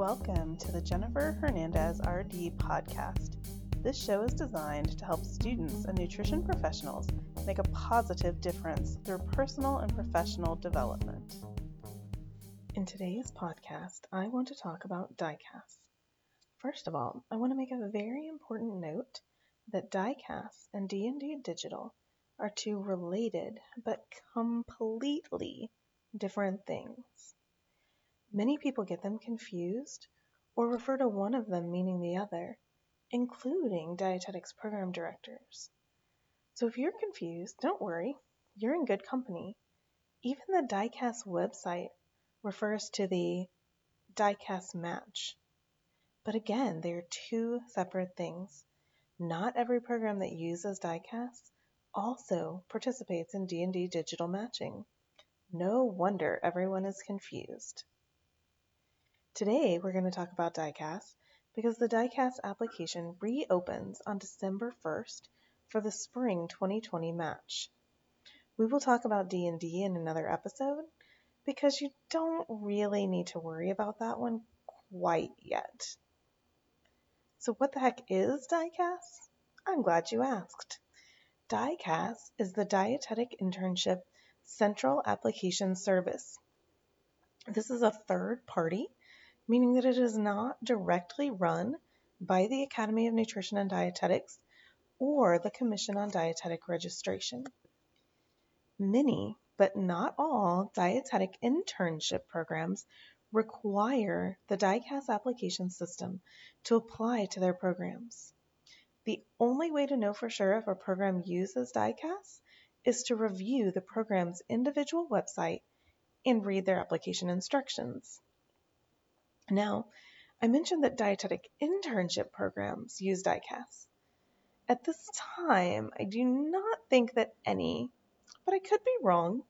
Welcome to the Jennifer Hernandez RD podcast. This show is designed to help students and nutrition professionals make a positive difference through personal and professional development. In today's podcast, I want to talk about DICAS. First of all, I want to make a very important note that DICAS and D&D Digital are two related but completely different things. Many people get them confused or refer to one of them meaning the other, including dietetics program directors. So if you're confused, don't worry, you're in good company. Even the DICAS website refers to the DICAS match. But again, they are two separate things. Not every program that uses DICAS also participates in D&D digital matching. No wonder everyone is confused. Today we're going to talk about DICAS because the DICAS application reopens on December 1st for the spring 2020 match. We will talk about D&D in another episode because you don't really need to worry about that one quite yet. So what the heck is DICAS? I'm glad you asked. DICAS is the Dietetic Internship Central Application Service. This is a third party meaning that it is not directly run by the Academy of Nutrition and Dietetics or the Commission on Dietetic Registration. Many, but not all, dietetic internship programs require the DICAS application system to apply to their programs. The only way to know for sure if a program uses DICAS is to review the program's individual website and read their application instructions. Now, I mentioned that dietetic internship programs use DICAS. At this time, I do not think that any, but I could be wrong,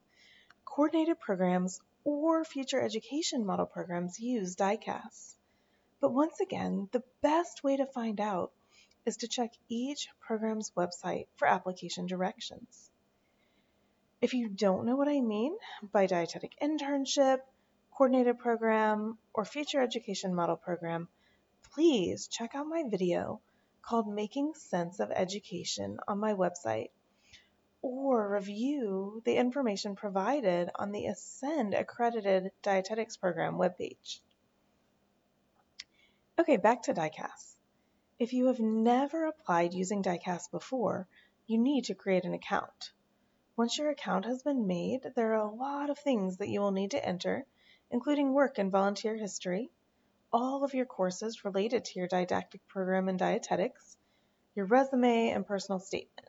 coordinated programs or future education model programs use DICAS. But once again, the best way to find out is to check each program's website for application directions. If you don't know what I mean by dietetic internship, coordinated program, or future education model program, please check out my video called Making Sense of Education on my website or review the information provided on the ACEND Accredited Dietetics Program webpage. Okay, back to DICAS. If you have never applied using DICAS before, you need to create an account. Once your account has been made, there are a lot of things that you will need to enter including work and volunteer history, all of your courses related to your didactic program in dietetics, your resume, and personal statement.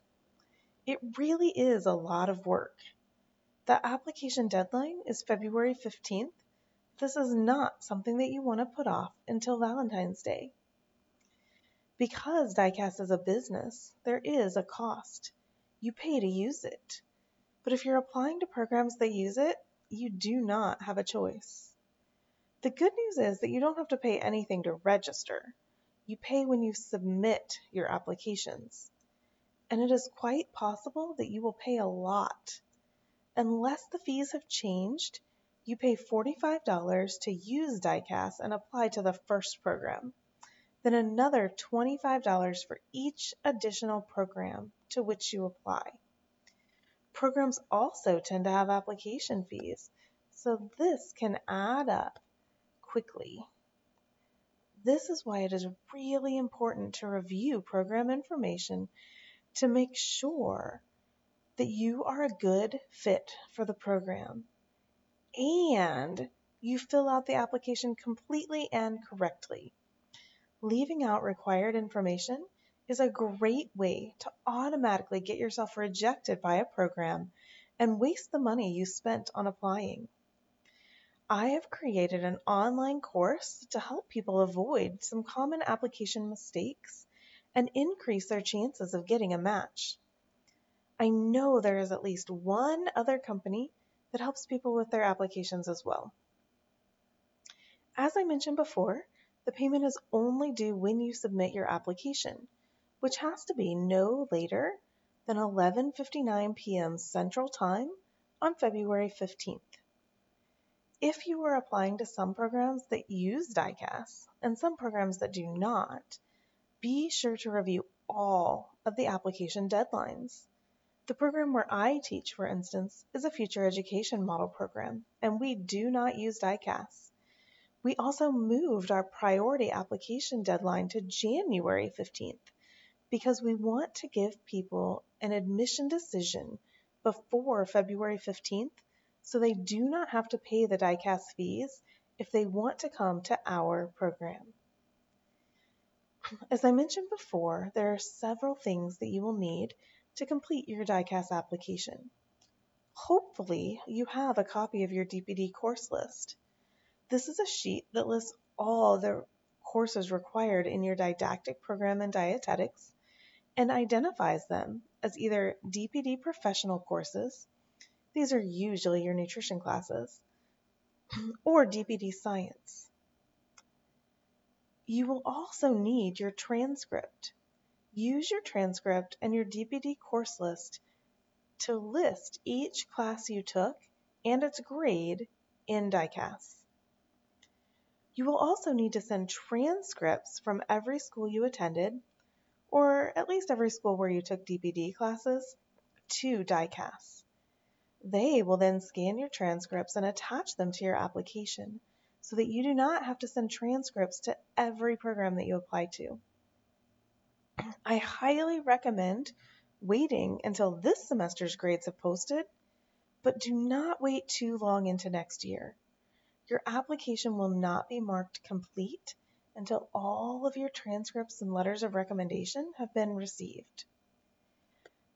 It really is a lot of work. The application deadline is February 15th. This is not something that you want to put off until Valentine's Day. Because DICAS is a business, there is a cost. You pay to use it. But if you're applying to programs that use it, you do not have a choice. The good news is that you don't have to pay anything to register. You pay when you submit your applications. And it is quite possible that you will pay a lot. Unless the fees have changed, you pay $45 to use DICAS and apply to the first program, then another $25 for each additional program to which you apply. Programs also tend to have application fees, so this can add up quickly. This is why it is really important to review program information to make sure that you are a good fit for the program and you fill out the application completely and correctly. Leaving out required information is a great way to automatically get yourself rejected by a program and waste the money you spent on applying. I have created an online course to help people avoid some common application mistakes and increase their chances of getting a match. I know there is at least one other company that helps people with their applications as well. As I mentioned before, the payment is only due when you submit your application which has to be no later than 11:59 p.m. Central Time on February 15th. If you are applying to some programs that use DICAS and some programs that do not, be sure to review all of the application deadlines. The program where I teach, for instance, is a future education model program, and we do not use DICAS. We also moved our priority application deadline to January 15th because we want to give people an admission decision before February 15th so they do not have to pay the DICAS fees if they want to come to our program. As I mentioned before, there are several things that you will need to complete your DICAS application. Hopefully, you have a copy of your DPD course list. This is a sheet that lists all the courses required in your didactic program in dietetics and identifies them as either DPD professional courses, these are usually your nutrition classes, or DPD science. You will also need your transcript. Use your transcript and your DPD course list to list each class you took and its grade in DICAS. You will also need to send transcripts from every school you attended, or at least every school where you took DPD classes, to DICAS. They will then scan your transcripts and attach them to your application so that you do not have to send transcripts to every program that you apply to. I highly recommend waiting until this semester's grades have posted, but do not wait too long into next year. Your application will not be marked complete until all of your transcripts and letters of recommendation have been received.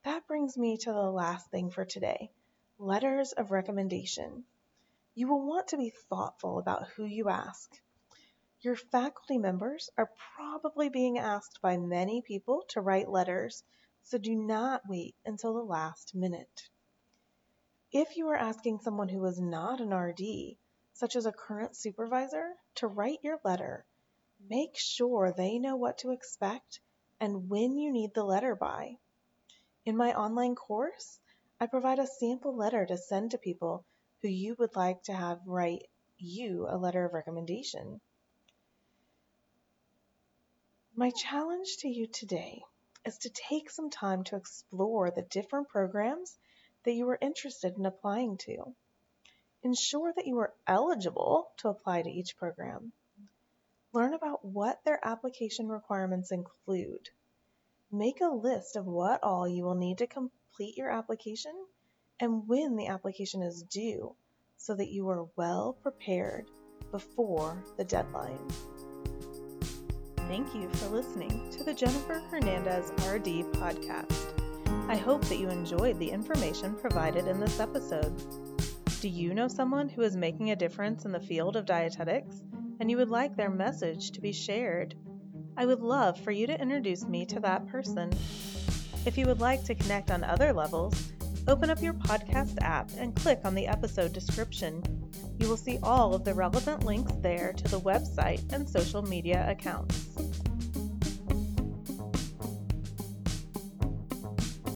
That brings me to the last thing for today letters of recommendation. You will want to be thoughtful about who you ask. Your faculty members are probably being asked by many people to write letters, so do not wait until the last minute. If you are asking someone who is not an RD, such as a current supervisor, to write your letter, make sure they know what to expect and when you need the letter by. In my online course, I provide a sample letter to send to people who you would like to have write you a letter of recommendation. My challenge to you today is to take some time to explore the different programs that you are interested in applying to. Ensure that you are eligible to apply to each program. Learn about what their application requirements include. Make a list of what all you will need to complete your application and when the application is due so that you are well prepared before the deadline. Thank you for listening to the Jennifer Hernandez RD podcast. I hope that you enjoyed the information provided in this episode. Do you know someone who is making a difference in the field of dietetics and you would like their message to be shared? I would love for you to introduce me to that person. If you would like to connect on other levels, open up your podcast app and click on the episode description. You will see all of the relevant links there to the website and social media accounts.